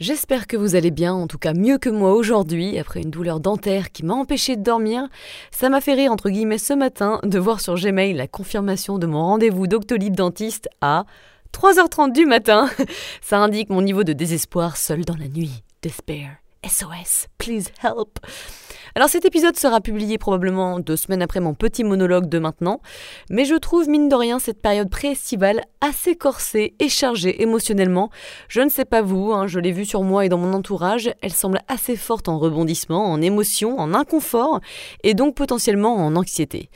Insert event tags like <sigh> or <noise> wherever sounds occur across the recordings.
J'espère que vous allez bien, en tout cas mieux que moi aujourd'hui, après une douleur dentaire qui m'a empêché de dormir. Ça m'a fait rire entre guillemets ce matin de voir sur Gmail la confirmation de mon rendez-vous Doctolib dentiste à 3h30 du matin. <laughs> Ça indique mon niveau de désespoir seul dans la nuit. Despair. SOS. Please help. Alors cet épisode sera publié probablement deux semaines après mon petit monologue de maintenant, mais je trouve mine de rien cette période pré-estivale assez corsée et chargée émotionnellement. Je ne sais pas vous, hein, je l'ai vu sur moi et dans mon entourage, elle semble assez forte en rebondissement, en émotion, en inconfort et donc potentiellement en anxiété.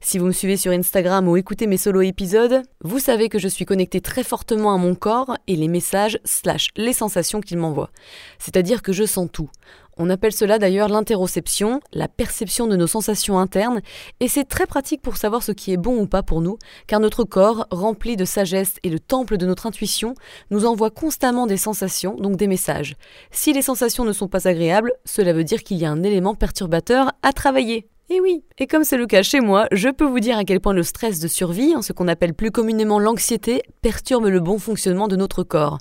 Si vous me suivez sur Instagram ou écoutez mes solo épisodes, vous savez que je suis connectée très fortement à mon corps et les messages slash les sensations qu'il m'envoie. C'est-à-dire que je sens On appelle cela d'ailleurs l'interoception, la perception de nos sensations internes, et c'est très pratique pour savoir ce qui est bon ou pas pour nous, car notre corps, rempli de sagesse et le temple de notre intuition, nous envoie constamment des sensations, donc des messages. Si les sensations ne sont pas agréables, cela veut dire qu'il y a un élément perturbateur à travailler. Et oui, et comme c'est le cas chez moi, je peux vous dire à quel point le stress de survie, ce qu'on appelle plus communément l'anxiété, perturbe le bon fonctionnement de notre corps.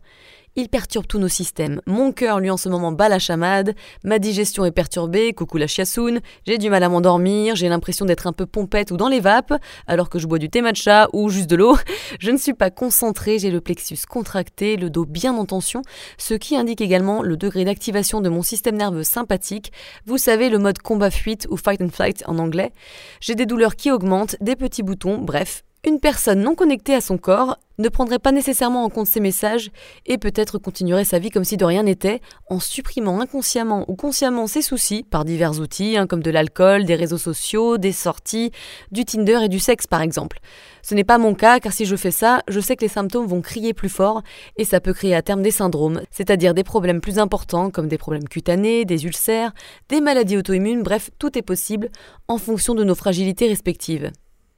Il perturbe tous nos systèmes. Mon cœur, lui, en ce moment, bat la chamade. Ma digestion est perturbée. Coucou la chiassoune. J'ai du mal à m'endormir. J'ai l'impression d'être un peu pompette ou dans les vapes, alors que je bois du thé matcha ou juste de l'eau. <laughs> Je ne suis pas concentrée. J'ai le plexus contracté, le dos bien en tension, ce qui indique également le degré d'activation de mon système nerveux sympathique. Vous savez, le mode combat-fuite ou fight and flight en anglais. J'ai des douleurs qui augmentent, des petits boutons, bref, une personne non connectée à son corps ne prendrait pas nécessairement en compte ces messages et peut-être continuerait sa vie comme si de rien n'était en supprimant inconsciemment ou consciemment ses soucis par divers outils hein, comme de l'alcool, des réseaux sociaux, des sorties, du Tinder et du sexe par exemple. Ce n'est pas mon cas car si je fais ça, je sais que les symptômes vont crier plus fort et ça peut créer à terme des syndromes, c'est-à-dire des problèmes plus importants comme des problèmes cutanés, des ulcères, des maladies auto-immunes, bref, tout est possible en fonction de nos fragilités respectives.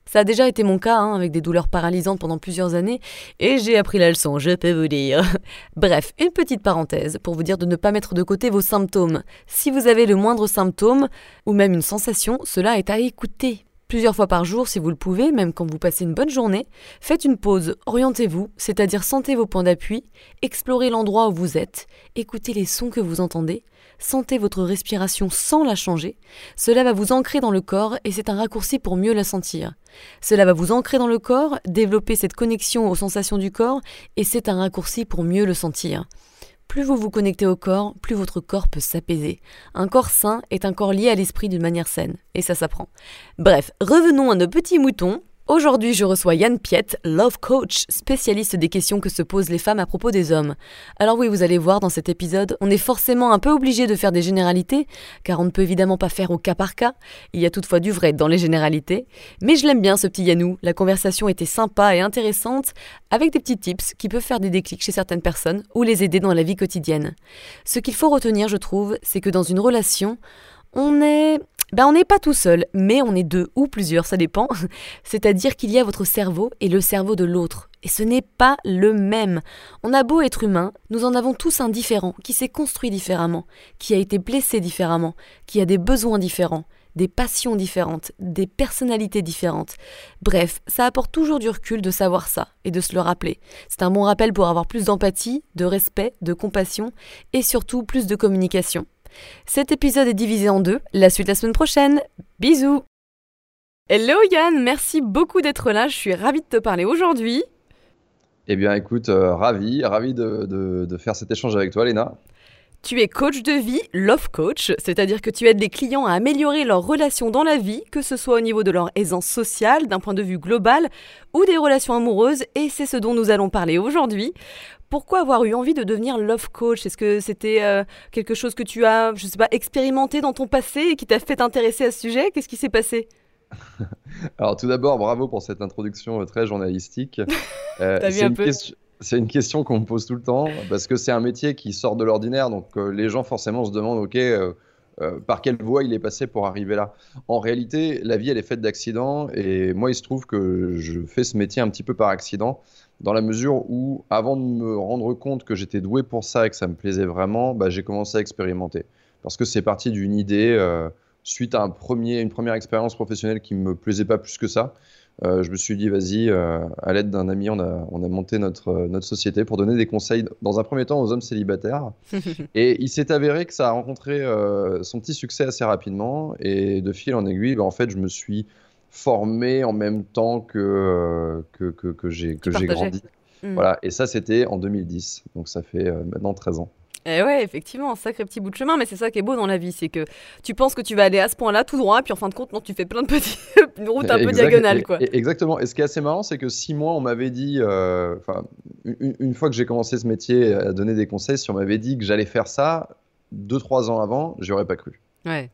Ça a déjà été mon cas, hein, avec des douleurs paralysantes pendant plusieurs années, et j'ai appris la leçon, je peux vous dire. <laughs> Bref, une petite parenthèse pour vous dire de ne pas mettre de côté vos symptômes. Si vous avez le moindre symptôme, ou même une sensation, cela est à écouter. Plusieurs fois par jour, si vous le pouvez, même quand vous passez une bonne journée, faites une pause, orientez-vous, c'est-à-dire sentez vos points d'appui, explorez l'endroit où vous êtes, écoutez les sons que vous entendez, sentez votre respiration sans la changer, cela va vous ancrer dans le corps et c'est un raccourci pour mieux la sentir. Cela va vous ancrer dans le corps, développer cette connexion aux sensations du corps et c'est un raccourci pour mieux le sentir. Plus vous vous connectez au corps, plus votre corps peut s'apaiser. Un corps sain est un corps lié à l'esprit d'une manière saine, et ça s'apprend. Bref, revenons à nos petits moutons. Aujourd'hui, je reçois Yann Piet, love coach, spécialiste des questions que se posent les femmes à propos des hommes. Alors oui, vous allez voir dans cet épisode, on est forcément un peu obligé de faire des généralités, car on ne peut évidemment pas faire au cas par cas. Il y a toutefois du vrai dans les généralités. Mais je l'aime bien ce petit Yannou. La conversation était sympa et intéressante, avec des petits tips qui peuvent faire des déclics chez certaines personnes ou les aider dans la vie quotidienne. Ce qu'il faut retenir, je trouve, c'est que dans une relation, on est ben on n'est pas tout seul, mais on est deux ou plusieurs, ça dépend. <laughs> C'est-à-dire qu'il y a votre cerveau et le cerveau de l'autre. Et ce n'est pas le même. On a beau être humain, nous en avons tous un différent, qui s'est construit différemment, qui a été blessé différemment, qui a des besoins différents, des passions différentes, des personnalités différentes. Bref, ça apporte toujours du recul de savoir ça et de se le rappeler. C'est un bon rappel pour avoir plus d'empathie, de respect, de compassion et surtout plus de communication. Cet épisode est divisé en deux. La suite la semaine prochaine. Bisous Hello Yann, merci beaucoup d'être là. Je suis ravie de te parler aujourd'hui. Eh bien écoute, euh, ravi, ravi de, de faire cet échange avec toi Léna. Tu es coach de vie, love coach, c'est-à-dire que tu aides les clients à améliorer leurs relations dans la vie, que ce soit au niveau de leur aisance sociale, d'un point de vue global, ou des relations amoureuses, et c'est ce dont nous allons parler aujourd'hui. Pourquoi avoir eu envie de devenir love coach? Est-ce que c'était euh, quelque chose que tu as, je sais pas, expérimenté dans ton passé et qui t'a fait t'intéresser à ce sujet? Qu'est-ce qui s'est passé? <laughs> Alors tout d'abord, bravo pour cette introduction euh, très journalistique. <laughs> Euh, peu? c'est une question qu'on me pose tout le temps parce que c'est un métier qui sort de l'ordinaire. Donc euh, les gens forcément se demandent, ok, euh, par quelle voie il est passé pour arriver là? En réalité, la vie, elle est faite d'accidents. Et moi, il se trouve que je fais ce métier un petit peu par accident, dans la mesure où, avant de me rendre compte que j'étais doué pour ça et que ça me plaisait vraiment, bah, j'ai commencé à expérimenter. Parce que c'est parti d'une idée suite à un premier, une première expérience professionnelle qui ne me plaisait pas plus que ça. Euh, je me suis dit, vas-y, euh, à l'aide d'un ami, on a, on a monté notre, euh, notre société pour donner des conseils, dans un premier temps, aux hommes célibataires. <laughs> et il s'est avéré que ça a rencontré son petit succès assez rapidement. Et de fil en aiguille, bah, en fait, je me suis formé en même temps que, que, que, que j'ai grandi. Hmm. Voilà, et ça, c'était en 2010. Donc, ça fait maintenant 13 ans. Eh ouais, effectivement, un sacré petit bout de chemin, mais c'est ça qui est beau dans la vie, c'est que tu penses que tu vas aller à ce point-là tout droit, puis en fin de compte, non, tu fais plein de petites <laughs> routes un peu diagonales, quoi. Exactement. Et ce qui est assez marrant, c'est que six mois, on m'avait dit, euh, une, fois que j'ai commencé ce métier à donner des conseils, si on m'avait dit que j'allais faire ça deux, trois ans avant, j'y aurais pas cru. Ouais.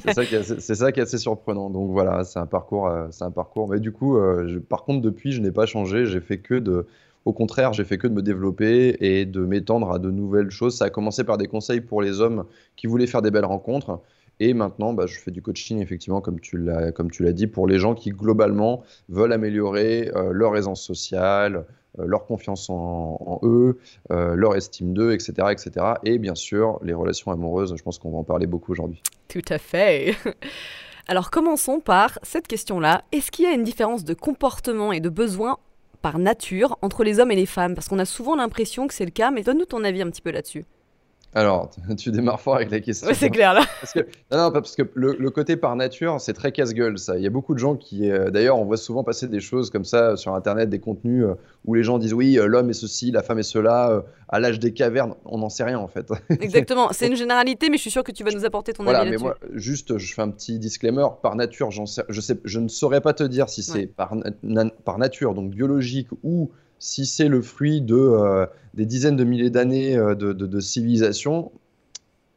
C'est ça, qui est assez surprenant. Donc voilà, c'est un parcours, euh, c'est un parcours. Mais du coup, euh, par contre, depuis, je n'ai pas changé. J'ai fait que de au contraire, j'ai fait que de me développer et de m'étendre à de nouvelles choses. Ça a commencé par des conseils pour les hommes qui voulaient faire des belles rencontres. Et maintenant, bah, je fais du coaching, effectivement, comme tu l'as dit, pour les gens qui, globalement, veulent améliorer euh, leur aisance sociale, leur confiance en, eux, euh, leur estime d'eux, etc., etc. Et bien sûr, les relations amoureuses, je pense qu'on va en parler beaucoup aujourd'hui. Tout à fait. <laughs> Alors commençons par cette question-là. Est-ce qu'il y a une différence de comportement et de besoin par nature entre les hommes et les femmes? Parce qu'on a souvent l'impression que c'est le cas, mais donne-nous ton avis un petit peu là-dessus. Alors, <laughs> tu démarres fort avec la question. c'est clair là. Parce que, non, non, parce que le, côté par nature, c'est très casse-gueule ça. Il y a beaucoup de gens qui, euh, d'ailleurs, on voit souvent passer des choses comme ça sur Internet, des contenus euh, où les gens disent oui, euh, l'homme est ceci, la femme est cela, à l'âge des cavernes. On n'en sait rien en fait. <laughs> Exactement. c'est une généralité, mais je suis sûr que tu vas nous apporter ton voilà, avis. Voilà, mais moi, juste, je fais un petit disclaimer. Par nature, sais, je, sais, je ne saurais pas te dire si c'est par, par nature, donc biologique ou si c'est le fruit de, des dizaines de milliers d'années de, de, de, civilisation,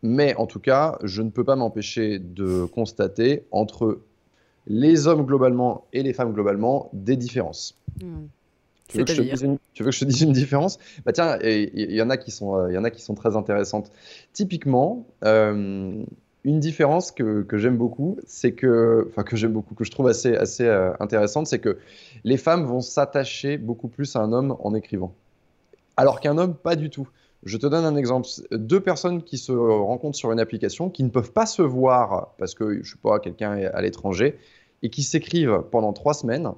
mais en tout cas, je ne peux pas m'empêcher de constater entre les hommes globalement et les femmes globalement des différences. Hmm. Tu, veux que je te dise une différence? Bah tiens, il y, en a qui sont, euh, y en a qui sont très intéressantes. Typiquement, euh, une différence que, j'aime beaucoup, c'est que, enfin que j'aime beaucoup, que je trouve assez, assez euh, intéressante, c'est que les femmes vont s'attacher beaucoup plus à un homme en écrivant, alors qu'un homme pas du tout. Je te donne un exemple. Deux personnes qui se rencontrent sur une application, qui ne peuvent pas se voir parce que, je sais pas, quelqu'un est à l'étranger, et qui s'écrivent pendant trois semaines.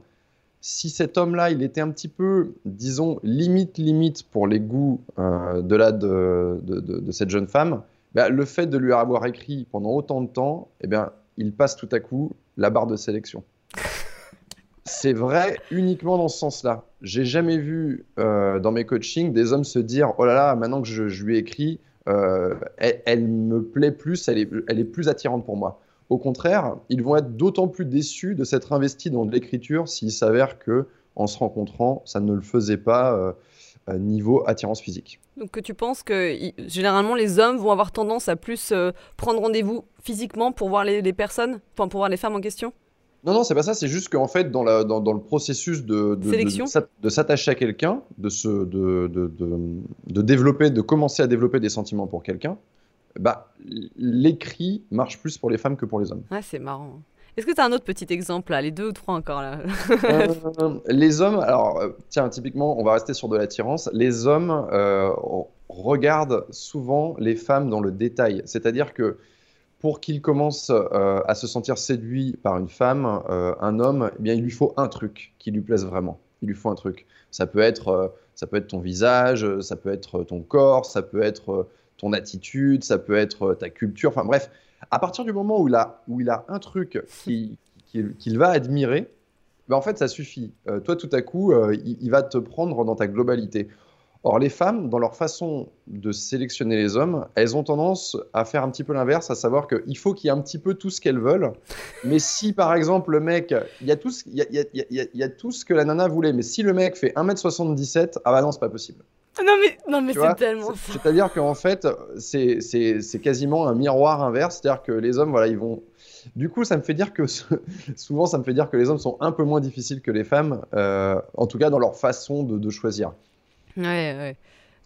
Si cet homme-là, il était un petit peu, disons, limite, limite pour les goûts euh, de, de, de, cette jeune femme, bah, le fait de lui avoir écrit pendant autant de temps, eh bien, il passe tout à coup la barre de sélection <laughs> c'est vrai uniquement dans ce sens-là. J'ai jamais vu euh, dans mes coachings des hommes se dire oh là là, maintenant que je, lui ai écrit, euh, elle, me plaît plus, elle est, elle est plus attirante pour moi. Au contraire, ils vont être d'autant plus déçus de s'être investis dans de l'écriture s'il s'avère que en se rencontrant, ça ne le faisait pas euh, niveau attirance physique. Donc tu penses que généralement les hommes vont avoir tendance à plus prendre rendez-vous physiquement pour voir les, les personnes, enfin pour voir les femmes en question? Non, non, c'est pas ça. C'est juste qu'en fait, dans, la, dans, dans, le processus de, de, de, s'attacher à quelqu'un, de, se, de, de, développer, de commencer à développer des sentiments pour quelqu'un, bah, l'écrit marche plus pour les femmes que pour les hommes. Ouais, c'est marrant. Est-ce que tu as un autre petit exemple là, les deux ou trois encore là euh, Les hommes, alors euh, tiens, typiquement, on va rester sur de l'attirance. Les hommes euh, regardent souvent les femmes dans le détail, c'est-à-dire que pour qu'il commence euh, à se sentir séduit par une femme, un homme, eh bien, il lui faut un truc qui lui plaise vraiment. Il lui faut un truc. Ça peut être, ça peut être ton visage, ça peut être ton corps, ça peut être ton attitude, ça peut être ta culture. Enfin bref, à partir du moment où il a, un truc qu'il va admirer, ben, en fait, ça suffit. toi, tout à coup, il, il, va te prendre dans ta globalité. Or, les femmes, dans leur façon de sélectionner les hommes, elles ont tendance à faire un petit peu l'inverse, à savoir qu'il faut qu'il y ait un petit peu tout ce qu'elles veulent. Mais si, par exemple, le mec, il y, a tout ce, y a, tout ce que la nana voulait, mais si le mec fait 1m77, ah bah non, c'est pas possible. Non mais, non mais c'est tellement C'est-à-dire qu'en fait, c'est quasiment un miroir inverse, c'est-à-dire que les hommes, voilà, ils vont... Du coup, ça me fait dire que <laughs> souvent, ça me fait dire que les hommes sont un peu moins difficiles que les femmes, euh, en tout cas dans leur façon de, de choisir. Ouais, ouais.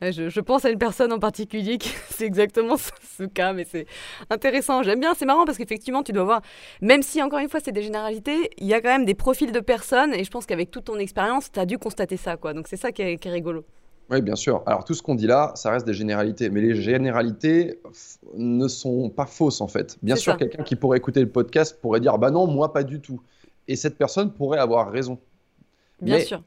Je, pense à une personne en particulier qui <laughs> c'est exactement ce, cas, mais c'est intéressant. J'aime bien, c'est marrant parce qu'effectivement, tu dois voir, même si encore une fois c'est des généralités, il y a quand même des profils de personnes et je pense qu'avec toute ton expérience, tu as dû constater ça. quoi. Donc c'est ça qui est, rigolo. Oui, bien sûr. Alors tout ce qu'on dit là, ça reste des généralités, mais les généralités ne sont pas fausses en fait. Bien sûr, quelqu'un qui pourrait écouter le podcast pourrait dire bah non, moi pas du tout. Et cette personne pourrait avoir raison. Bien sûr.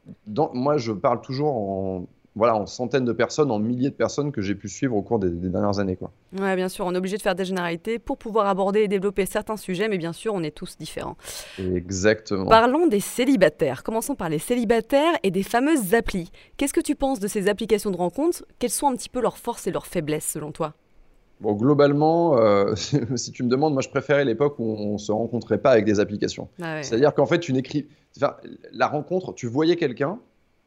moi, je parle toujours en, voilà, en centaines de personnes, en milliers de personnes que j'ai pu suivre au cours des, dernières années. Quoi. Ouais, bien sûr, on est obligé de faire des généralités pour pouvoir aborder et développer certains sujets, mais bien sûr, on est tous différents. Exactement. Parlons des célibataires. Commençons par les célibataires et des fameuses applis. Qu'est-ce que tu penses de ces applications de rencontres? Quelles sont un petit peu leurs forces et leurs faiblesses selon toi? Bon, globalement, euh, <laughs> si tu me demandes, moi je préférais l'époque où on se rencontrait pas avec des applications. Ah C'est-à-dire qu'en fait, tu n'écris. la rencontre, tu voyais quelqu'un,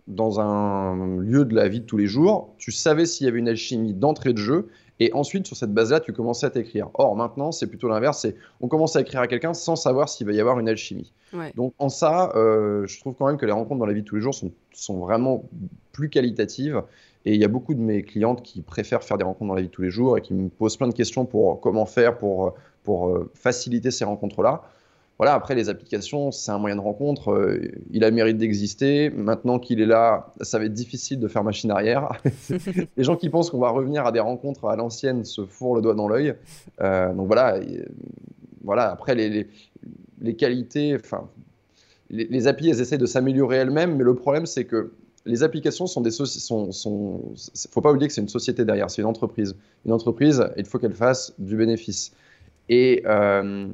dans un lieu de la vie de tous les jours, tu savais s'il y avait une alchimie d'entrée de jeu, et ensuite, sur cette base-là, tu commençais à t'écrire. Or, maintenant, c'est plutôt l'inverse, c'est on commence à écrire à quelqu'un sans savoir s'il va y avoir une alchimie. Donc, en ça, euh, je trouve quand même que les rencontres dans la vie de tous les jours sont, sont vraiment plus qualitatives. Et il y a beaucoup de mes clientes qui préfèrent faire des rencontres dans la vie de tous les jours et qui me posent plein de questions pour comment faire pour, pour euh, faciliter ces rencontres-là voilà, après, les applications, c'est un moyen de rencontre. Euh, il a mérite d'exister. Maintenant qu'il est là, ça va être difficile de faire machine arrière. <laughs> les gens qui pensent qu'on va revenir à des rencontres à l'ancienne se fourrent le doigt dans l'œil. Euh, donc voilà, voilà. Après, les, les, qualités, enfin, les, les, applis, elles essaient de s'améliorer elles-mêmes, mais le problème, c'est que les applications sont des sont, sont, faut pas oublier que c'est une société derrière, c'est une entreprise. Une entreprise, il faut qu'elle fasse du bénéfice. Et euh,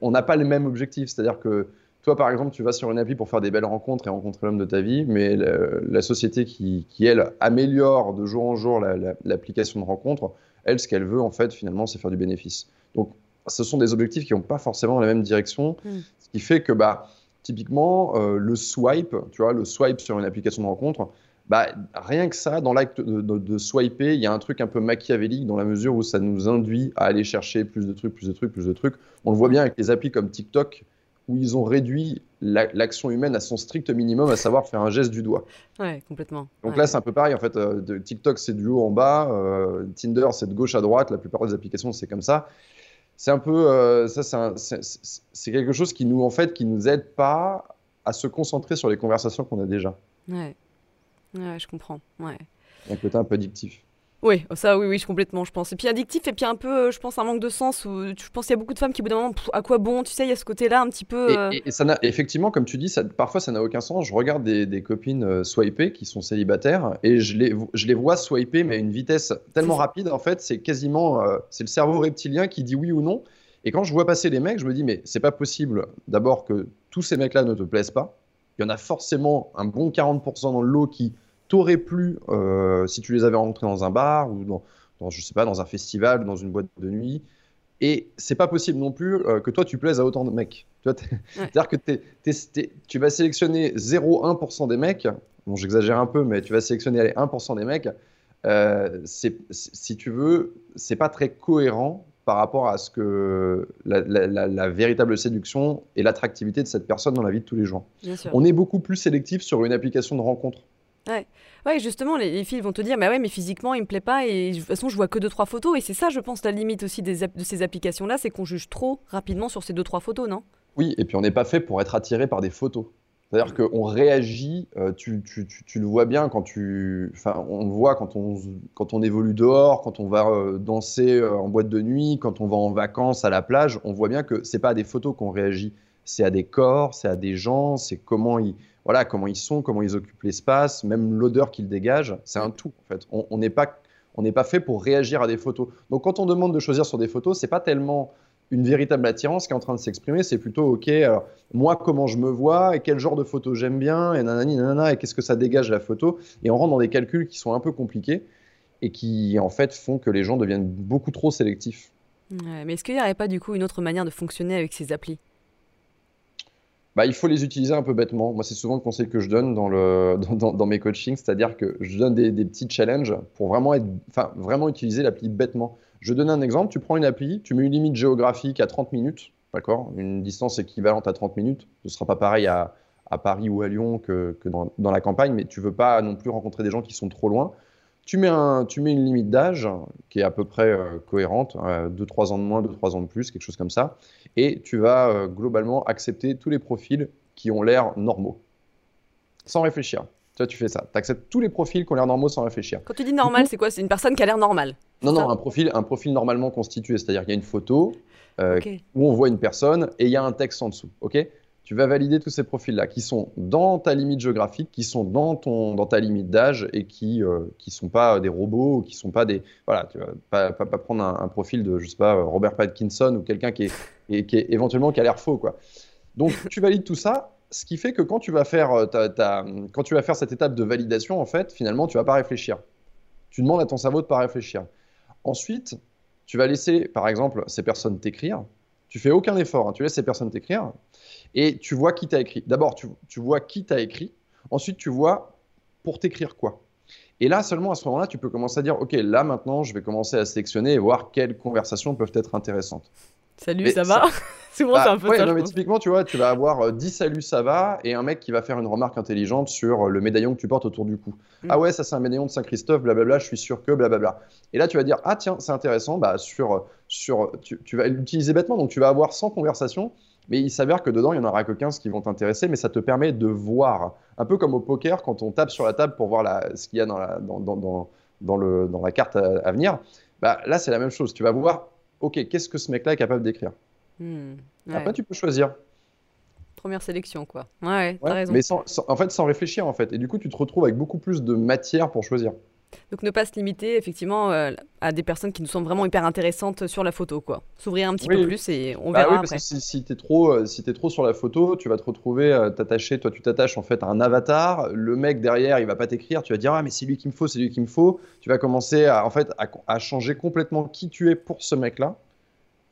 on n'a pas le même objectif. C'est-à-dire que toi, par exemple, tu vas sur une appli pour faire des belles rencontres et rencontrer l'homme de ta vie, mais la, société qui, elle, améliore de jour en jour l'application de rencontre, elle, ce qu'elle veut, en fait, finalement, c'est faire du bénéfice. Donc, ce sont des objectifs qui n'ont pas forcément la même direction, mm. ce qui fait que, bah, typiquement, euh, le swipe, tu vois, le swipe sur une application de rencontre, bah, rien que ça, dans l'acte de, swiper, il y a un truc un peu machiavélique dans la mesure où ça nous induit à aller chercher plus de trucs, plus de trucs, plus de trucs. On le voit bien avec les applis comme TikTok, où ils ont réduit l'action humaine à son strict minimum, à savoir faire un geste du doigt. Ouais, complètement. Donc là, c'est un peu pareil. En fait, euh, de TikTok, c'est du haut en bas. Euh, Tinder, c'est de gauche à droite. La plupart des applications, c'est comme ça. C'est un peu, euh, ça, c'est quelque chose qui nous, en fait, qui nous aide pas à se concentrer sur les conversations qu'on a déjà. Ouais. Ouais, je comprends. Ouais. Un côté un peu addictif. Oui, ça, oui, oui, complètement, je pense. Et puis addictif, et puis un peu, euh, je pense, un manque de sens. Où, je pense qu'il y a beaucoup de femmes qui, au bout d'un moment, à quoi bon Tu sais, il y a ce côté-là un petit peu. Et, euh, ça n'a, effectivement, comme tu dis, ça, parfois ça n'a aucun sens. Je regarde des, des copines euh, swiper qui sont célibataires et je les, je les vois swiper, mais à une vitesse tellement rapide, en fait, c'est quasiment. c'est le cerveau reptilien qui dit oui ou non. Et quand je vois passer les mecs, je me dis, mais c'est pas possible, d'abord, que tous ces mecs-là ne te plaisent pas il y en a forcément un bon 40% dans le lot qui t'auraient plu euh, si tu les avais rencontrés dans un bar ou dans, je sais pas, dans un festival, dans une boîte de nuit. Et c'est pas possible non plus euh, que toi tu plaises à autant de mecs. C'est-à-dire que tu vas sélectionner 0,1% des mecs. Bon, j'exagère un peu, mais tu vas sélectionner allez, 1% des mecs. Euh, si tu veux, c'est pas très cohérent par rapport à ce que la, véritable séduction et l'attractivité de cette personne dans la vie de tous les jours. On est beaucoup plus sélectif sur une application de rencontre. Ouais. ouais, justement, les, filles vont te dire, mais ouais, mais physiquement, il me plaît pas, et de toute façon, je vois que deux trois photos, et c'est ça, je pense, la limite aussi des, de ces applications-là, c'est qu'on juge trop rapidement sur ces deux trois photos, non? Oui, et puis on n'est pas fait pour être attiré par des photos. C'est-à-dire qu'on réagit, euh, tu, tu, tu, le vois bien quand tu. Enfin, on le voit quand on, quand on évolue dehors, quand on va euh, danser euh, en boîte de nuit, quand on va en vacances à la plage, on voit bien que c'est pas à des photos qu'on réagit, c'est à des corps, c'est à des gens, c'est comment ils, voilà, comment ils sont, comment ils occupent l'espace, même l'odeur qu'ils dégagent, c'est un tout en fait. On n'est pas, on n'est pas fait pour réagir à des photos. Donc quand on demande de choisir sur des photos, c'est pas tellement une véritable attirance qui est en train de s'exprimer, c'est plutôt ok, alors, moi comment je me vois et quel genre de photo j'aime bien et nanani nanana et qu'est-ce que ça dégage la photo et on rentre dans des calculs qui sont un peu compliqués et qui en fait font que les gens deviennent beaucoup trop sélectifs. mais est-ce qu'il n'y aurait pas du coup une autre manière de fonctionner avec ces applis? Bah, il faut les utiliser un peu bêtement. Moi, c'est souvent le conseil que je donne dans, le, <laughs> dans, mes coachings, c'est-à-dire que je donne des, petits challenges pour vraiment, être, vraiment utiliser l'appli bêtement. Je donne un exemple, tu prends une appli, tu mets une limite géographique à 30 minutes, d'accord? Une distance équivalente à 30 minutes. Ce ne sera pas pareil à, à, Paris ou à Lyon que, que dans, dans, la campagne, mais tu veux pas non plus rencontrer des gens qui sont trop loin. Tu mets, un, tu mets une limite d'âge qui est à peu près euh, cohérente, 2-3 ans de moins, 2-3 ans de plus, quelque chose comme ça, et tu vas globalement accepter tous les profils qui ont l'air normaux, sans réfléchir. Tu vois, tu fais ça. Tu acceptes tous les profils qui ont l'air normaux sans réfléchir. Quand tu dis normal, c'est quoi? C'est une personne qui a l'air normale Non, non, un profil, un profil normalement constitué. C'est-à-dire qu'il y a une photo où on voit une personne et il y a un texte en dessous. ok? Tu vas valider tous ces profils-là qui sont dans ta limite géographique, qui sont dans, ton, dans ta limite d'âge et qui ne euh, sont pas des robots qui sont pas des. Voilà, tu vas pas, pas, prendre un, profil de, je sais pas, Robert Pattinson ou quelqu'un qui est, qui est éventuellement qui a l'air faux, quoi. Donc, <laughs> tu valides tout ça, ce qui fait que quand tu vas faire, euh, ta, quand tu vas faire cette étape de validation, en fait, finalement, tu vas pas réfléchir. Tu demandes à ton cerveau de pas réfléchir. Ensuite, tu vas laisser, par exemple, ces personnes t'écrire. Tu fais aucun effort, hein. tu laisses ces personnes t'écrire et tu vois qui t'a écrit. D'abord, tu, vois qui t'a écrit. Ensuite, tu vois pour t'écrire quoi. Et là, seulement à ce moment-là, tu peux commencer à dire, OK, là maintenant, je vais commencer à sélectionner et voir quelles conversations peuvent être intéressantes. Salut, ça va? Souvent, <laughs> bah, c'est un peu ça. Non, mais typiquement, tu vois, tu vas avoir 10 euh, salut, ça va, et un mec qui va faire une remarque intelligente sur euh, le médaillon que tu portes autour du cou. Mm. Ah ouais, ça c'est un médaillon de Saint-Christophe, blablabla, je suis sûr que, blablabla. Et là, tu vas dire, ah tiens, c'est intéressant, bah, sur, sur, tu, tu vas l'utiliser bêtement, donc tu vas avoir 100 conversations, mais il s'avère que dedans, il n'y en aura que 15 qui vont t'intéresser, mais ça te permet de voir, un peu comme au poker, quand on tape sur la table pour voir la, ce qu'il y a dans la, dans, dans, dans, le, dans la carte à, venir. Bah, là, c'est la même chose. Tu vas voir, OK, qu'est-ce que ce mec-là est capable d'écrire? Hmm, Après, tu peux choisir. Première sélection, quoi. Ouais, ouais, raison. Mais sans, en fait, sans réfléchir, en fait. Et du coup, tu te retrouves avec beaucoup plus de matière pour choisir. Donc ne pas se limiter effectivement euh, à des personnes qui nous semblent vraiment hyper intéressantes sur la photo, quoi. S'ouvrir un petit peu plus et on bah verra oui, après. si, si tu es trop, euh, si es trop sur la photo, tu vas te retrouver euh, t'attacher. Toi, tu t'attaches en fait à un avatar. Le mec derrière, il va pas t'écrire. Tu vas dire ah mais c'est lui qu'il me faut, c'est lui qu'il me faut. Tu vas commencer à en fait à, changer complètement qui tu es pour ce mec-là,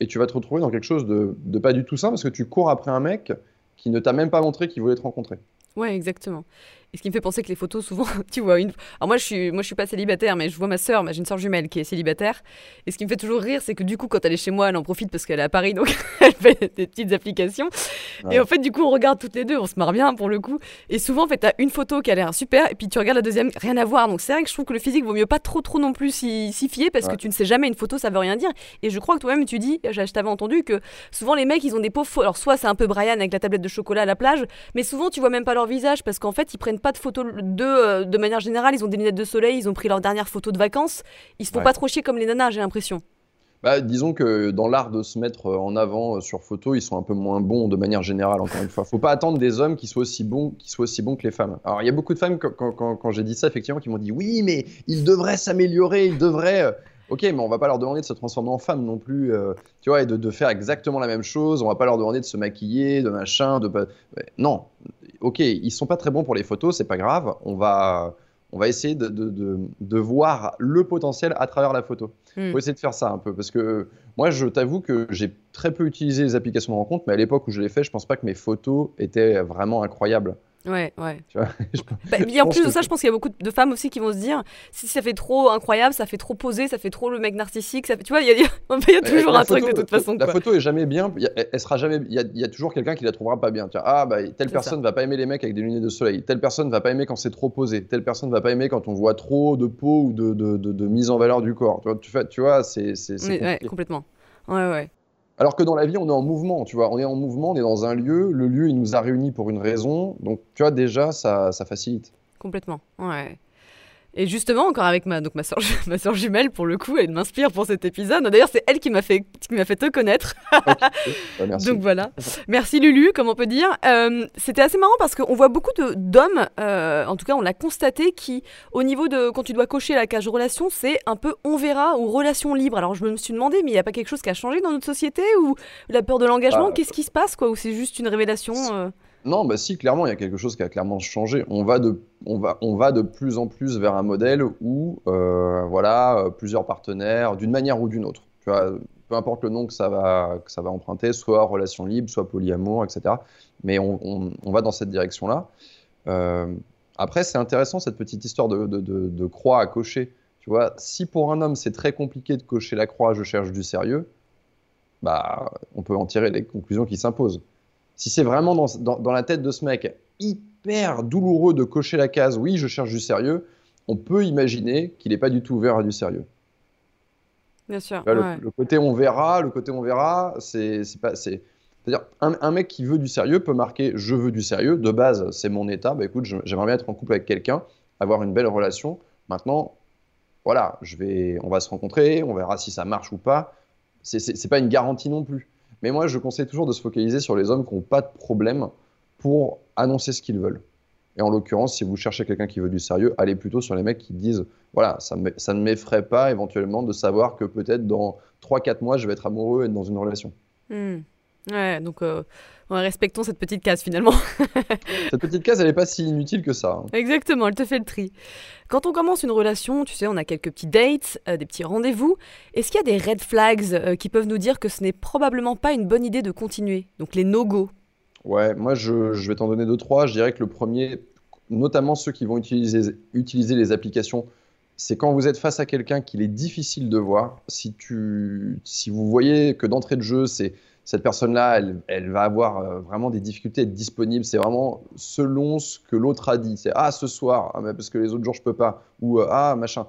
et tu vas te retrouver dans quelque chose de, de pas du tout simple parce que tu cours après un mec qui ne t'a même pas montré qu'il voulait te rencontrer. Ouais, exactement. Et ce qui me fait penser que les photos, souvent, <laughs> tu vois, une... alors moi je suis, moi je suis pas célibataire, mais je vois ma sœur, j'ai une sœur jumelle qui est célibataire. Et ce qui me fait toujours rire, c'est que du coup, quand elle est chez moi, elle en profite parce qu'elle est à Paris, donc <laughs> elle fait des petites applications. Et en fait, du coup, on regarde toutes les deux, on se marre bien pour le coup. Et souvent, en fait, t'as une photo qui a l'air super, et puis tu regardes la deuxième, rien à voir. Donc c'est vrai que je trouve que le physique vaut mieux pas trop, trop non plus s'y fier parce que tu ne sais jamais, une photo, ça veut rien dire. Et je crois que toi-même, tu dis, je t'avais entendu que souvent les mecs, ils ont des photos. Alors soit c'est un peu Brian avec la tablette de chocolat à la plage, mais souvent tu vois même pas leur visage parce qu'en fait, ils prennent pas de photos de euh, de manière générale, ils ont des lunettes de soleil, ils ont pris leur dernière photo de vacances. Ils se font pas trop chier comme les nanas, j'ai l'impression. Bah, disons que dans l'art de se mettre euh, en avant euh, sur photo, ils sont un peu moins bons de manière générale, encore une fois. Faut pas attendre des hommes qui soient aussi bons, qui soient aussi bons que les femmes. Alors, il y a beaucoup de femmes, quand, j'ai dit ça, effectivement, qui m'ont dit oui, mais ils devraient s'améliorer, ils devraient. Ok, mais on va pas leur demander de se transformer en femme non plus, tu vois, et de, faire exactement la même chose. On va pas leur demander de se maquiller, de machin, de Non, ok, ils sont pas très bons pour les photos, c'est pas grave. On va, on va essayer de, de, de, voir le potentiel à travers la photo. Il hmm. faut essayer de faire ça un peu parce que moi, je t'avoue que j'ai très peu utilisé les applications de rencontre, mais à l'époque où je l'ai fait, je pense pas que mes photos étaient vraiment incroyables. Ouais, ouais. <laughs> Bah, en plus de ça, je pense qu'il y a beaucoup de femmes aussi qui vont se dire si ça fait trop incroyable, ça fait trop posé, ça fait trop le mec narcissique. Ça Tu vois, il y, a, toujours un truc de toute façon. La photo est jamais bien. Elle sera jamais. Il y, a toujours quelqu'un qui la trouvera pas bien. ah, bah, telle personne va pas aimer les mecs avec des lunettes de soleil. Telle personne va pas aimer quand c'est trop posé. Telle personne va pas aimer quand on voit trop de peau ou de, de, de, mise en valeur du corps. Tu vois, tu, tu vois c'est. Ouais, complètement. Ouais, ouais. Alors que dans la vie, on est en mouvement, tu vois. On est en mouvement, on est dans un lieu. Le lieu, il nous a réunis pour une raison. Donc, tu vois, déjà, ça, ça facilite. Complètement. Ouais. Et justement, encore avec ma, donc ma, soeur, <laughs> ma soeur jumelle, pour le coup, elle m'inspire pour cet épisode. D'ailleurs, c'est elle qui m'a fait, qui m'a fait te connaître. <laughs> Bah, donc voilà. Merci Lulu, comme on peut dire. Euh, c'était assez marrant parce qu'on voit beaucoup d'hommes, euh, en tout cas, on l'a constaté, qui, au niveau de quand tu dois cocher la cage relation, c'est un peu on verra ou relation libre. Alors je me suis demandé, mais il n'y a pas quelque chose qui a changé dans notre société ou la peur de l'engagement bah, Qu'est-ce qui se passe, quoi Ou c'est juste une révélation euh? Non, bah si, clairement, il y a quelque chose qui a clairement changé. On va de, on va, on va de plus en plus vers un modèle où, euh, voilà, euh, plusieurs partenaires, d'une manière ou d'une autre. Peu importe le nom que ça va, que ça va emprunter, soit relation libre, soit polyamour, etc. Mais on, on, va dans cette direction-là. Euh, après, c'est intéressant cette petite histoire de, de, de, croix à cocher. Tu vois, si pour un homme c'est très compliqué de cocher la croix, je cherche du sérieux, bah, on peut en tirer les conclusions qui s'imposent si c'est vraiment dans, la tête de ce mec hyper douloureux de cocher la case, oui, je cherche du sérieux, on peut imaginer qu'il n'est pas du tout ouvert à du sérieux. Bien sûr. le, côté on verra, le côté on verra, c'est pas. C'est, à dire un, mec qui veut du sérieux peut marquer je veux du sérieux. De base, c'est mon état. Bah écoute, j'aimerais bien être en couple avec quelqu'un, avoir une belle relation. Maintenant, voilà, je vais, on va se rencontrer, on verra si ça marche ou pas. C'est pas une garantie non plus. Mais moi, je conseille toujours de se focaliser sur les hommes qui n'ont pas de problème pour annoncer ce qu'ils veulent. Et en l'occurrence, si vous cherchez quelqu'un qui veut du sérieux, allez plutôt sur les mecs qui disent voilà, ça, ne m'effraie pas éventuellement de savoir que peut-être dans 3-4 mois, je vais être amoureux et être dans une relation. Hmm. Ouais, donc euh, respectons cette petite case finalement. <laughs> cette petite case, elle n'est pas si inutile que ça. Hein. Exactement, elle te fait le tri. Quand on commence une relation, tu sais, on a quelques petits dates, euh, des petits rendez-vous. Est-ce qu'il y a des red flags euh, qui peuvent nous dire que ce n'est probablement pas une bonne idée de continuer? Donc les no-go Ouais, moi je, je vais t'en donner deux, trois. Je dirais que le premier, notamment ceux qui vont utiliser, utiliser les applications c'est quand vous êtes face à quelqu'un qu'il est difficile de voir. Si, tu, si vous voyez que d'entrée de jeu, c'est cette personne-là, elle, va avoir euh, vraiment des difficultés à être disponible. C'est vraiment selon ce que l'autre a dit. C'est ah ce soir, ah, parce que les autres jours je peux pas, ou euh, ah machin.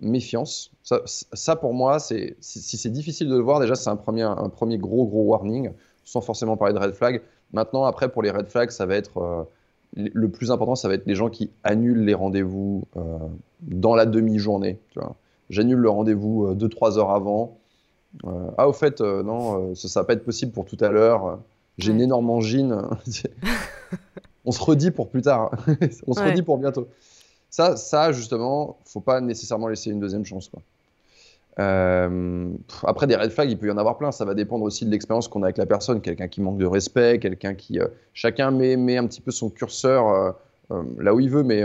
Méfiance. Ça, pour moi, si, c'est difficile de le voir, déjà c'est un premier, gros gros warning, sans forcément parler de red flag. Maintenant, après pour les red flags, ça va être euh, le plus important, ça va être les gens qui annulent les rendez-vous dans la demi-journée. J'annule le rendez-vous 2-3 heures avant ah, au fait, euh, non, euh, ça, ça va pas être possible pour tout à l'heure. J'ai une énorme angine. <laughs> on se redit pour plus tard. <laughs> on se redit pour bientôt. Ça, ça, justement, faut pas nécessairement laisser une deuxième chance. Quoi. après, des red flags, il peut y en avoir plein. Ça va dépendre aussi de l'expérience qu'on a avec la personne. Quelqu'un qui manque de respect, quelqu'un qui. chacun met, met, un petit peu son curseur là où il veut, mais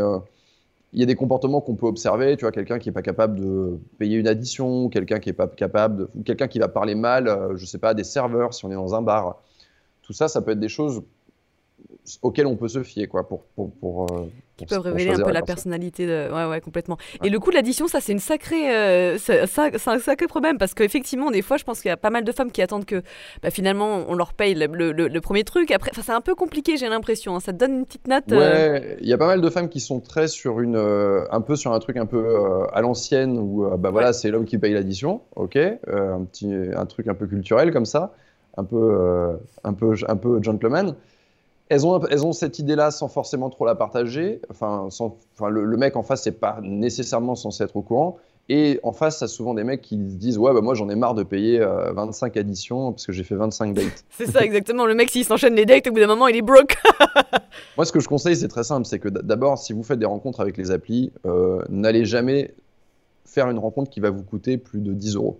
il y a des comportements qu'on peut observer. Tu vois, quelqu'un qui n'est pas capable de payer une addition, quelqu'un qui n'est pas capable, de, quelqu'un qui va parler mal, euh, je sais pas, des serveurs si on est dans un bar. Tout ça, ça peut être des choses auxquels on peut se fier, quoi, pour, pour, pour, euh, qui peuvent révéler un peu la, personnalité de... ouais ouais complètement. Et le coup de l'addition ça c'est une sacrée euh, c'est un sacré problème parce qu'effectivement des fois je pense qu'il y a pas mal de femmes qui attendent que bah, finalement on leur paye le, le, premier truc. Après c'est un peu compliqué j'ai l'impression hein. ça te donne une petite note euh. ouais il y a pas mal de femmes qui sont très sur une un peu sur un truc un peu à l'ancienne où bah voilà c'est l'homme qui paye l'addition ok un petit un truc un peu culturel comme ça un peu un peu un peu gentleman elles ont, elles ont cette idée-là sans forcément trop la partager. Enfin, sans, enfin le, mec en face, n'est pas nécessairement censé être au courant. Et en face, ça souvent des mecs qui se disent Ouais, bah moi j'en ai marre de payer 25 euh, additions parce que j'ai fait 25 dates. <laughs> c'est ça, exactement. Le mec, s'il s'enchaîne les dates, au bout d'un moment, il est broke. <laughs> moi, ce que je conseille, c'est très simple c'est que d'abord, si vous faites des rencontres avec les applis, euh, n'allez jamais faire une rencontre qui va vous coûter plus de 10 euros.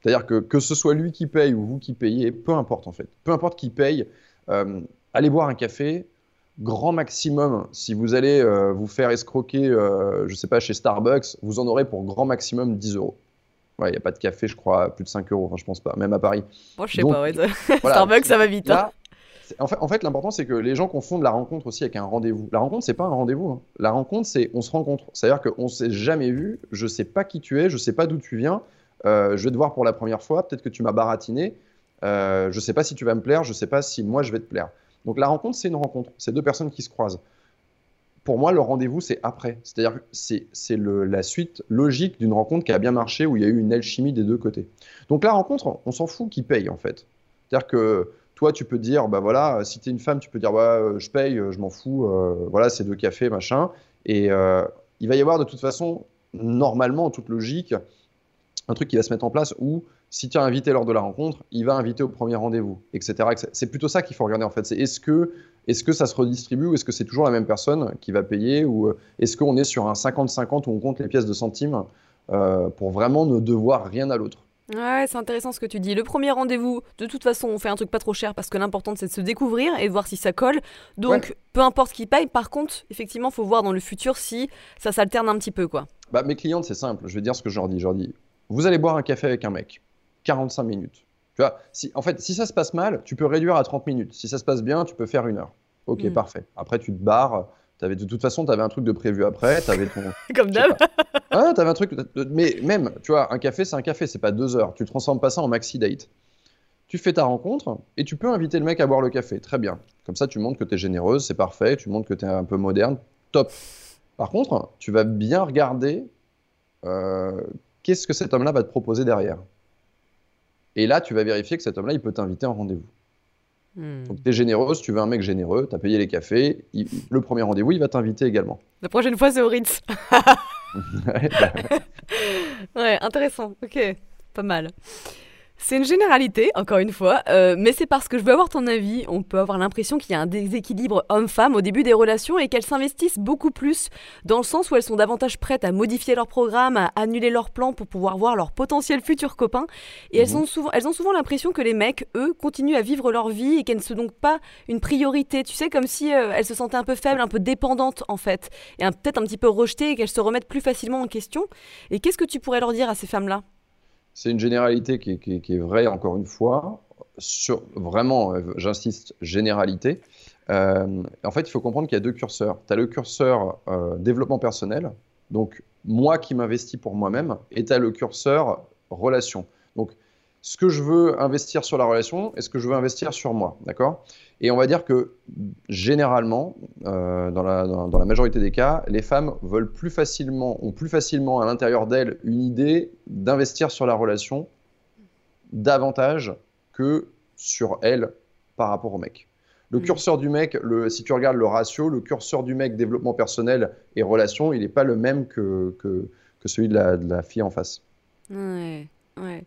C'est-à-dire que que ce soit lui qui paye ou vous qui payez, peu importe en fait. Peu importe qui paye. Euh, allez boire un café. Grand maximum, si vous allez euh, vous faire escroquer, euh, je sais pas, chez Starbucks, vous en aurez pour grand maximum 10 euros. Il n'y a pas de café, je crois, à plus de 5 euros, enfin, je pense pas, même à Paris. Moi, je sais pas, <laughs> Starbucks, ça va vite. Hein. en fait, en fait l'important, c'est que les gens confondent la rencontre aussi avec un rendez-vous. La rencontre, c'est pas un rendez-vous. Hein. La rencontre, c'est on se rencontre. C'est-à-dire qu'on s'est jamais vu, je sais pas qui tu es, je sais pas d'où tu viens, euh, je vais te voir pour la première fois, peut-être que tu m'as baratiné, euh, je sais pas si tu vas me plaire, je sais pas si moi je vais te plaire. Donc la rencontre, c'est une rencontre. C'est deux personnes qui se croisent. Pour moi, le rendez-vous, c'est après. C'est-à-dire c'est, c'est la suite logique d'une rencontre qui a bien marché, où il y a eu une alchimie des deux côtés. Donc la rencontre, on s'en fout qui paye, en fait. C'est-à-dire que toi, tu peux dire, bah voilà, si tu es une femme, tu peux dire, bah, je paye, je m'en fous, euh, voilà, c'est deux cafés, machin. Et euh, il va y avoir de toute façon, normalement, en toute logique, un truc qui va se mettre en place où si tu as invité lors de la rencontre, il va inviter au premier rendez-vous, etc. C'est plutôt ça qu'il faut regarder en fait. C'est est-ce que, est que ça se redistribue ou est-ce que c'est toujours la même personne qui va payer ou euh, est-ce qu'on est sur un 50-50 où on compte les pièces de centimes euh, pour vraiment ne devoir rien à l'autre? Ouais, c'est intéressant ce que tu dis. Le premier rendez-vous, de toute façon, on fait un truc pas trop cher parce que l'important c'est de se découvrir et de voir si ça colle. Donc, peu importe qui paye. Par contre, effectivement, faut voir dans le futur si ça s'alterne un petit peu, quoi. Bah, mes clientes, c'est simple. Je vais dire ce que je leur dis. Je leur dis, vous allez boire un café avec un mec. 45 minutes. Tu vois, si, en fait, si ça se passe mal, tu peux réduire à 30 minutes. Si ça se passe bien, tu peux faire une heure. Ok, mm. parfait. Après, tu te barres. Avais, de toute façon, tu avais un truc de prévu après. Avais ton, <laughs> Comme d'hab. Ah, tu avais un truc. Mais même, tu vois, un café, c'est un café, c'est pas deux heures. Tu transformes pas ça en maxi date. Tu fais ta rencontre et tu peux inviter le mec à boire le café. Très bien. Comme ça, tu montres que tu es généreuse, c'est parfait. Tu montres que tu es un peu moderne. Top. Par contre, tu vas bien regarder euh, qu'est-ce que cet homme-là va te proposer derrière. Et là, tu vas vérifier que cet homme-là, il peut t'inviter en rendez-vous. Hmm. Donc, tu es généreuse, tu veux un mec généreux, tu as payé les cafés, le premier rendez-vous, il va t'inviter également. La prochaine fois, c'est au Ritz. ouais, <laughs> bah ouais, intéressant. Ok, pas mal. C'est une généralité, encore une fois, euh, mais c'est parce que je veux avoir ton avis. On peut avoir l'impression qu'il y a un déséquilibre homme-femme au début des relations et qu'elles s'investissent beaucoup plus dans le sens où elles sont davantage prêtes à modifier leur programme, à annuler leurs plans pour pouvoir voir leurs potentiels futurs copains. Et elles, mhm. sont souvent, elles ont souvent l'impression que les mecs, eux, continuent à vivre leur vie et qu'elles ne sont donc pas une priorité. Tu sais, comme si euh, elles se sentaient un peu faibles, un peu dépendantes en fait, et peut-être un petit peu rejetées et qu'elles se remettent plus facilement en question. Et qu'est-ce que tu pourrais leur dire à ces femmes-là? C'est une généralité qui est, vraie, encore une fois. Vraiment, euh, j'insiste, généralité. Euh, en fait, il faut comprendre qu'il y a deux curseurs. Tu as le curseur euh, développement personnel, donc moi qui m'investis pour moi-même, et tu as le curseur relation. Donc, ce que je veux investir sur la relation et ce que je veux investir sur moi. D'accord? Et on va dire que généralement, euh, dans, la, dans, la, majorité des cas, les femmes veulent plus facilement, ont plus facilement à l'intérieur d'elles une idée d'investir sur la relation davantage que sur elles par rapport au mec. Le mm. curseur du mec, le, si tu regardes le ratio, le curseur du mec développement personnel et relation, il n'est pas le même que, que, que celui de la, de la, fille en face. Ouais, ouais.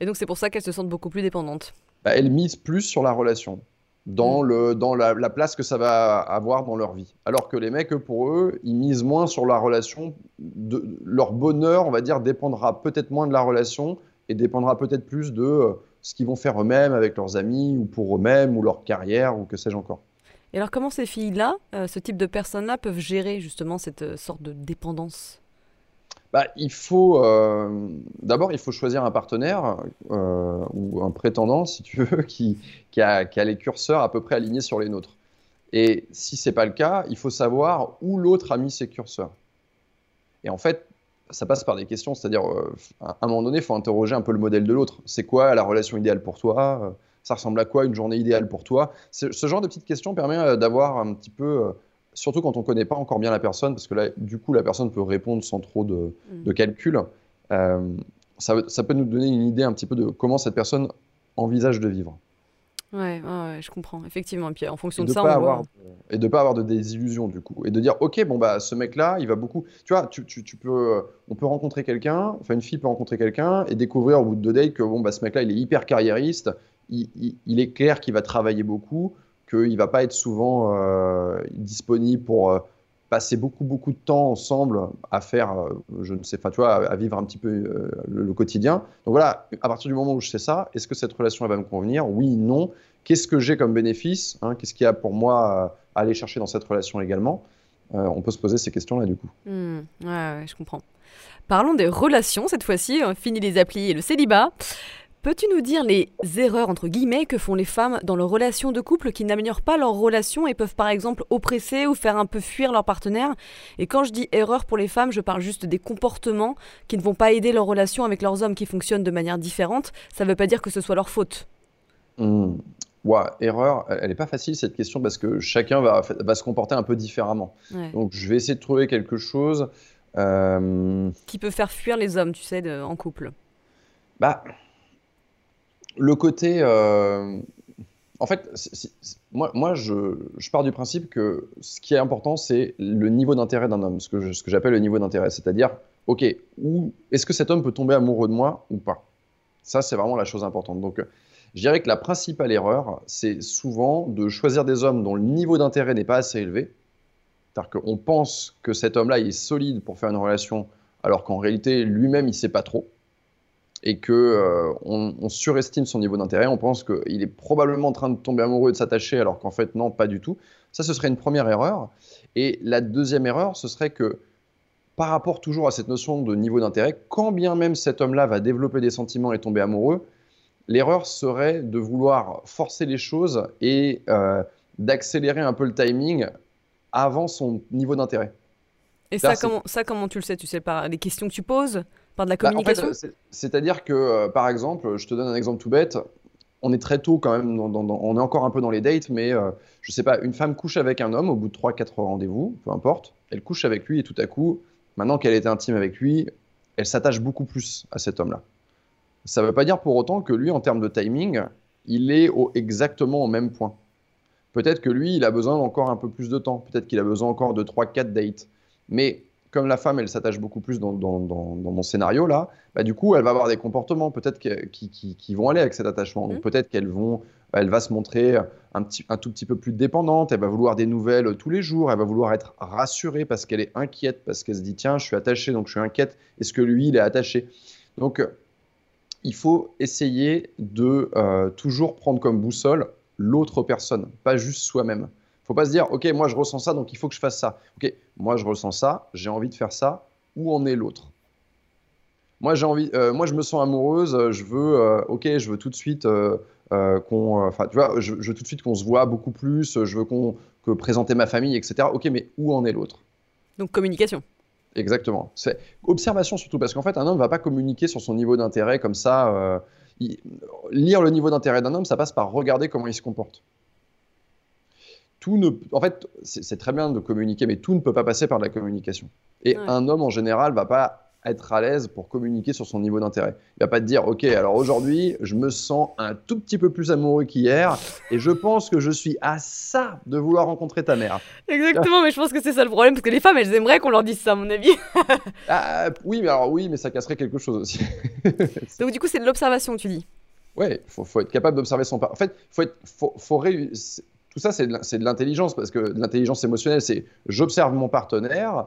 Et donc c'est pour ça qu'elles se sentent beaucoup plus dépendantes. Bah, elles misent plus sur la relation, dans, mm. le, dans la, place que ça va avoir dans leur vie. Alors que les mecs, pour eux, ils misent moins sur la relation. De, leur bonheur, on va dire, dépendra peut-être moins de la relation et dépendra peut-être plus de euh, ce qu'ils vont faire eux-mêmes avec leurs amis ou pour eux-mêmes ou leur carrière ou que sais-je encore. Et alors comment ces filles-là, euh, ce type de personnes-là, peuvent gérer justement cette euh, sorte de dépendance? Bah, il faut euh, d'abord il faut choisir un partenaire euh, ou un prétendant si tu veux <laughs> qui, qui, a, les curseurs à peu près alignés sur les nôtres. Et si c'est pas le cas, il faut savoir où l'autre a mis ses curseurs. Et en fait, ça passe par des questions, c'est-à-dire euh, à un moment donné, il faut interroger un peu le modèle de l'autre. C'est quoi la relation idéale pour toi? Ça ressemble à quoi une journée idéale pour toi? Ce genre de petites questions permet d'avoir un petit peu surtout quand on ne connaît pas encore bien la personne, parce que là, du coup, la personne peut répondre sans trop de, mm. calcul. Euh, ça, peut nous donner une idée un petit peu de comment cette personne envisage de vivre. Ouais, je comprends, effectivement. Et puis en fonction de, ça, on voit... Et de ne pas avoir de désillusion, du coup. Et de dire, OK, bon, bah, ce mec-là, il va beaucoup. Tu vois, tu, peux, on peut rencontrer quelqu'un, enfin, une fille peut rencontrer quelqu'un et découvrir au bout de deux dates que, bon, bah, ce mec-là, il est hyper carriériste, il est clair qu'il va travailler beaucoup qu'il ne va pas être souvent euh, disponible pour euh, passer beaucoup, beaucoup de temps ensemble à faire, euh, je ne sais pas, tu vois, à, vivre un petit peu le, quotidien. Donc voilà, à partir du moment où je sais ça, est-ce que cette relation elle va me convenir? Oui, non. Qu'est-ce que j'ai comme bénéfice hein? Qu'est-ce qu'il y a pour moi à aller chercher dans cette relation également? On peut se poser ces questions-là du coup. Mmh, ouais, je comprends. Parlons des relations cette fois-ci. Fini les applis et le célibat. Peux-tu nous dire les erreurs entre guillemets que font les femmes dans leurs relations de couple qui n'améliorent pas leur relation et peuvent par exemple oppresser ou faire un peu fuir leur partenaire? Et quand je dis erreur pour les femmes, je parle juste des comportements qui ne vont pas aider leur relation avec leurs hommes qui fonctionnent de manière différente. Ça ne veut pas dire que ce soit leur faute. Mmh. Ouais, erreur, elle n'est pas facile cette question parce que chacun va, va se comporter un peu différemment. Donc je vais essayer de trouver quelque chose. Euh, qui peut faire fuir les hommes, tu sais, en couple. Bah, le côté. Euh, en fait, moi, moi je, pars du principe que ce qui est important, c'est le niveau d'intérêt d'un homme, ce que, ce que j'appelle le niveau d'intérêt. C'est-à-dire, OK, est-ce que cet homme peut tomber amoureux de moi ou pas? Ça, c'est vraiment la chose importante. Donc, je dirais que la principale erreur, c'est souvent de choisir des hommes dont le niveau d'intérêt n'est pas assez élevé. C'est-à-dire qu'on pense que cet homme-là, il est solide pour faire une relation, alors qu'en réalité, lui-même, il ne sait pas trop et que euh, on, surestime son niveau d'intérêt, on pense qu'il est probablement en train de tomber amoureux et de s'attacher, alors qu'en fait non, pas du tout. Ça, ce serait une première erreur. Et la deuxième erreur, ce serait que par rapport toujours à cette notion de niveau d'intérêt, quand bien même cet homme-là va développer des sentiments et tomber amoureux, l'erreur serait de vouloir forcer les choses et euh, d'accélérer un peu le timing avant son niveau d'intérêt. Et ça comment, ça, comment tu le sais? Tu sais par les questions que tu poses? De la bah, communication? C'est-à-dire que, euh, par exemple, je te donne un exemple tout bête. on est très tôt quand même, on est encore un peu dans les dates, mais euh, je sais pas, une femme couche avec un homme au bout de 3-4 rendez-vous, peu importe, elle couche avec lui et tout à coup, maintenant qu'elle est intime avec lui, elle s'attache beaucoup plus à cet homme-là. Ça ne veut pas dire pour autant que lui, en termes de timing, il est au, exactement au même point. Peut-être que lui, il a besoin d'encore un peu plus de temps. Peut-être qu'il a besoin encore de 3-4 dates. Mais comme la femme, elle s'attache beaucoup plus dans, mon scénario là, bah, du coup, elle va avoir des comportements peut-être qui, vont aller avec cet attachement. Donc mmh. peut-être qu'elle vont, elle va se montrer un, petit, un tout petit peu plus dépendante. Elle va vouloir des nouvelles tous les jours. Elle va vouloir être rassurée parce qu'elle est inquiète, parce qu'elle se dit tiens, je suis attachée, donc je suis inquiète. Est-ce que lui, il est attaché? Donc il faut essayer de euh, toujours prendre comme boussole l'autre personne, pas juste soi-même. Il faut pas se dire, ok, moi je ressens ça, donc il faut que je fasse ça. Ok, moi je ressens ça, j'ai envie de faire ça. Où en est l'autre? Moi j'ai envie, euh, moi je me sens amoureuse, je veux, euh, ok, je veux tout de suite qu'on, enfin tu vois, je, veux tout de suite qu'on se voit beaucoup plus, je veux qu'on que présenter ma famille, etc. Ok, mais où en est l'autre? Donc communication. Exactement. C'est observation surtout, parce qu'en fait, un homme ne va pas communiquer sur son niveau d'intérêt comme ça. Euh, lire le niveau d'intérêt d'un homme, ça passe par regarder comment il se comporte. Tout ne... En fait, c'est très bien de communiquer, mais tout ne peut pas passer par la communication. Et un homme, en général, va pas être à l'aise pour communiquer sur son niveau d'intérêt. Il va pas te dire, ok, alors aujourd'hui, je me sens un tout petit peu plus amoureux qu'hier, et je pense que je suis à ça de vouloir rencontrer ta mère. Exactement, mais je pense que c'est ça le problème, parce que les femmes, elles aimeraient qu'on leur dise ça, à mon avis. <laughs> ah, oui, mais alors oui, mais ça casserait quelque chose aussi. <laughs> Donc du coup, c'est de l'observation, tu dis. Ouais, il faut, être capable d'observer son En fait, faut être, faut, faut tout ça, c'est de l'intelligence, parce que l'intelligence émotionnelle, c'est j'observe mon partenaire,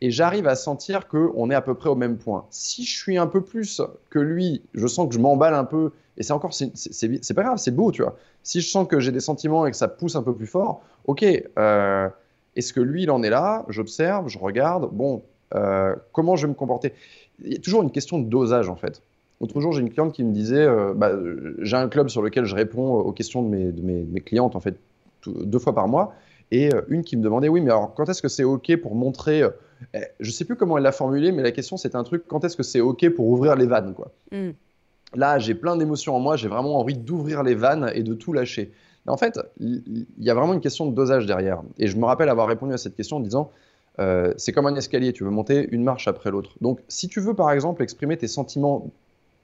et j'arrive à sentir qu'on est à peu près au même point. Si je suis un peu plus que lui, je sens que je m'emballe un peu, et c'est encore, c'est pas grave, c'est beau, tu vois. Si je sens que j'ai des sentiments et que ça pousse un peu plus fort, ok, euh, est-ce que lui, il en est là? J'observe, je regarde, bon, euh, comment je vais me comporter? Il y a toujours une question de dosage, en fait. L'autre jour, j'ai une cliente qui me disait, euh, bah, j'ai un club sur lequel je réponds aux questions de mes, de mes clientes, en fait, deux fois par mois, et une qui me demandait, oui, mais alors quand est-ce que c'est ok pour montrer eh, je sais plus comment elle l'a formulé, mais la question c'était un truc quand est-ce que c'est ok pour ouvrir les vannes quoi? Mm. Là, j'ai plein d'émotions en moi, j'ai vraiment envie d'ouvrir les vannes et de tout lâcher. Mais en fait, il y a vraiment une question de dosage derrière. Et je me rappelle avoir répondu à cette question en disant euh, c'est comme un escalier, tu veux monter une marche après l'autre. Donc, si tu veux par exemple exprimer tes sentiments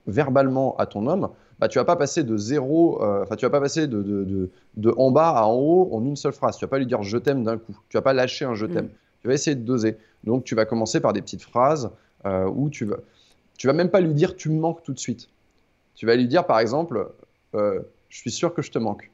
verbalement à ton homme, bah, tu vas pas passer de zéro, euh, enfin, tu vas pas passer de, de, de, en bas à en haut en une seule phrase. Tu vas pas lui dire je t'aime d'un coup. Tu vas pas lâcher un je mm. t'aime. Tu vas essayer de doser. Donc, tu vas commencer par des petites phrases euh, où tu vas, tu vas même pas lui dire tu me manques tout de suite. Tu vas lui dire, par exemple, euh, je suis sûr que je te manque.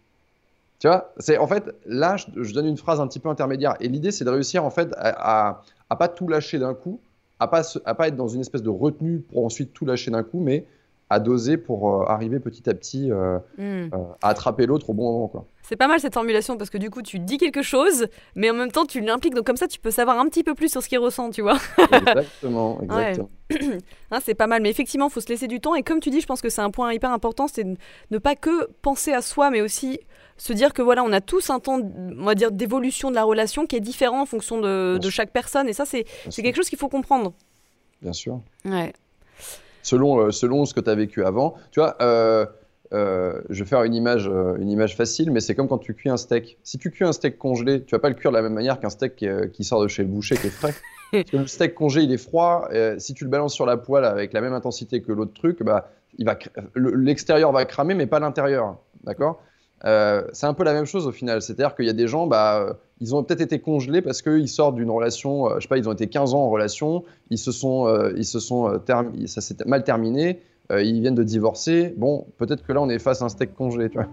Tu vois, c'est en fait là, je, donne une phrase un petit peu intermédiaire. Et l'idée, c'est de réussir en fait à, à, pas tout lâcher d'un coup, à pas à pas être dans une espèce de retenue pour ensuite tout lâcher d'un coup, mais à doser pour euh, arriver petit à petit euh, hmm. euh, à attraper l'autre au bon moment. Quoi. C'est pas mal cette formulation parce que du coup tu dis quelque chose, mais en même temps tu l'impliques, donc comme ça tu peux savoir un petit peu plus sur ce qu'il ressent, tu vois. <laughs> exactement, exactement. <clears throat> Hein, c'est pas mal, mais effectivement il faut se laisser du temps et comme tu dis, je pense que c'est un point hyper important, c'est ne pas que penser à soi, mais aussi se dire que voilà, on a tous un temps, on va dire, d'évolution de la relation qui est différent en fonction de, de chaque personne, et ça c'est quelque chose qu'il faut comprendre. Bien sûr. Ouais selon, euh, selon ce que tu as vécu avant. Tu vois, euh, euh, je vais faire une image, une image facile, mais c'est comme quand tu cuis un steak. Si tu cuis un steak congelé, tu vas pas le cuire de la même manière qu'un steak qui, sort de chez le boucher qui est frais. <laughs> Parce que le steak congelé, il est froid. si tu le balances sur la poêle avec la même intensité que l'autre truc, bah, l'extérieur va cramer, mais pas l'intérieur. D'accord? Euh, c'est un peu la même chose au final. C'est-à-dire qu'il y a des gens, bah, ils ont peut-être été congelés parce qu'ils sortent d'une relation, euh, je sais pas, ils ont été 15 ans en relation, ils se sont, euh, ils se sont ça s'est mal terminé, ils viennent de divorcer. Bon, peut-être que là, on est face à un steak congelé, tu vois.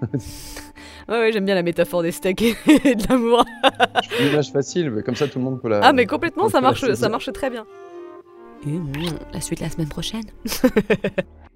<laughs> ouais, j'aime bien la métaphore des steaks et de l'amour. une image facile, mais comme ça, tout le monde peut la. Ah, mais complètement, ça marche, ça marche très bien. la suite la semaine prochaine. <laughs>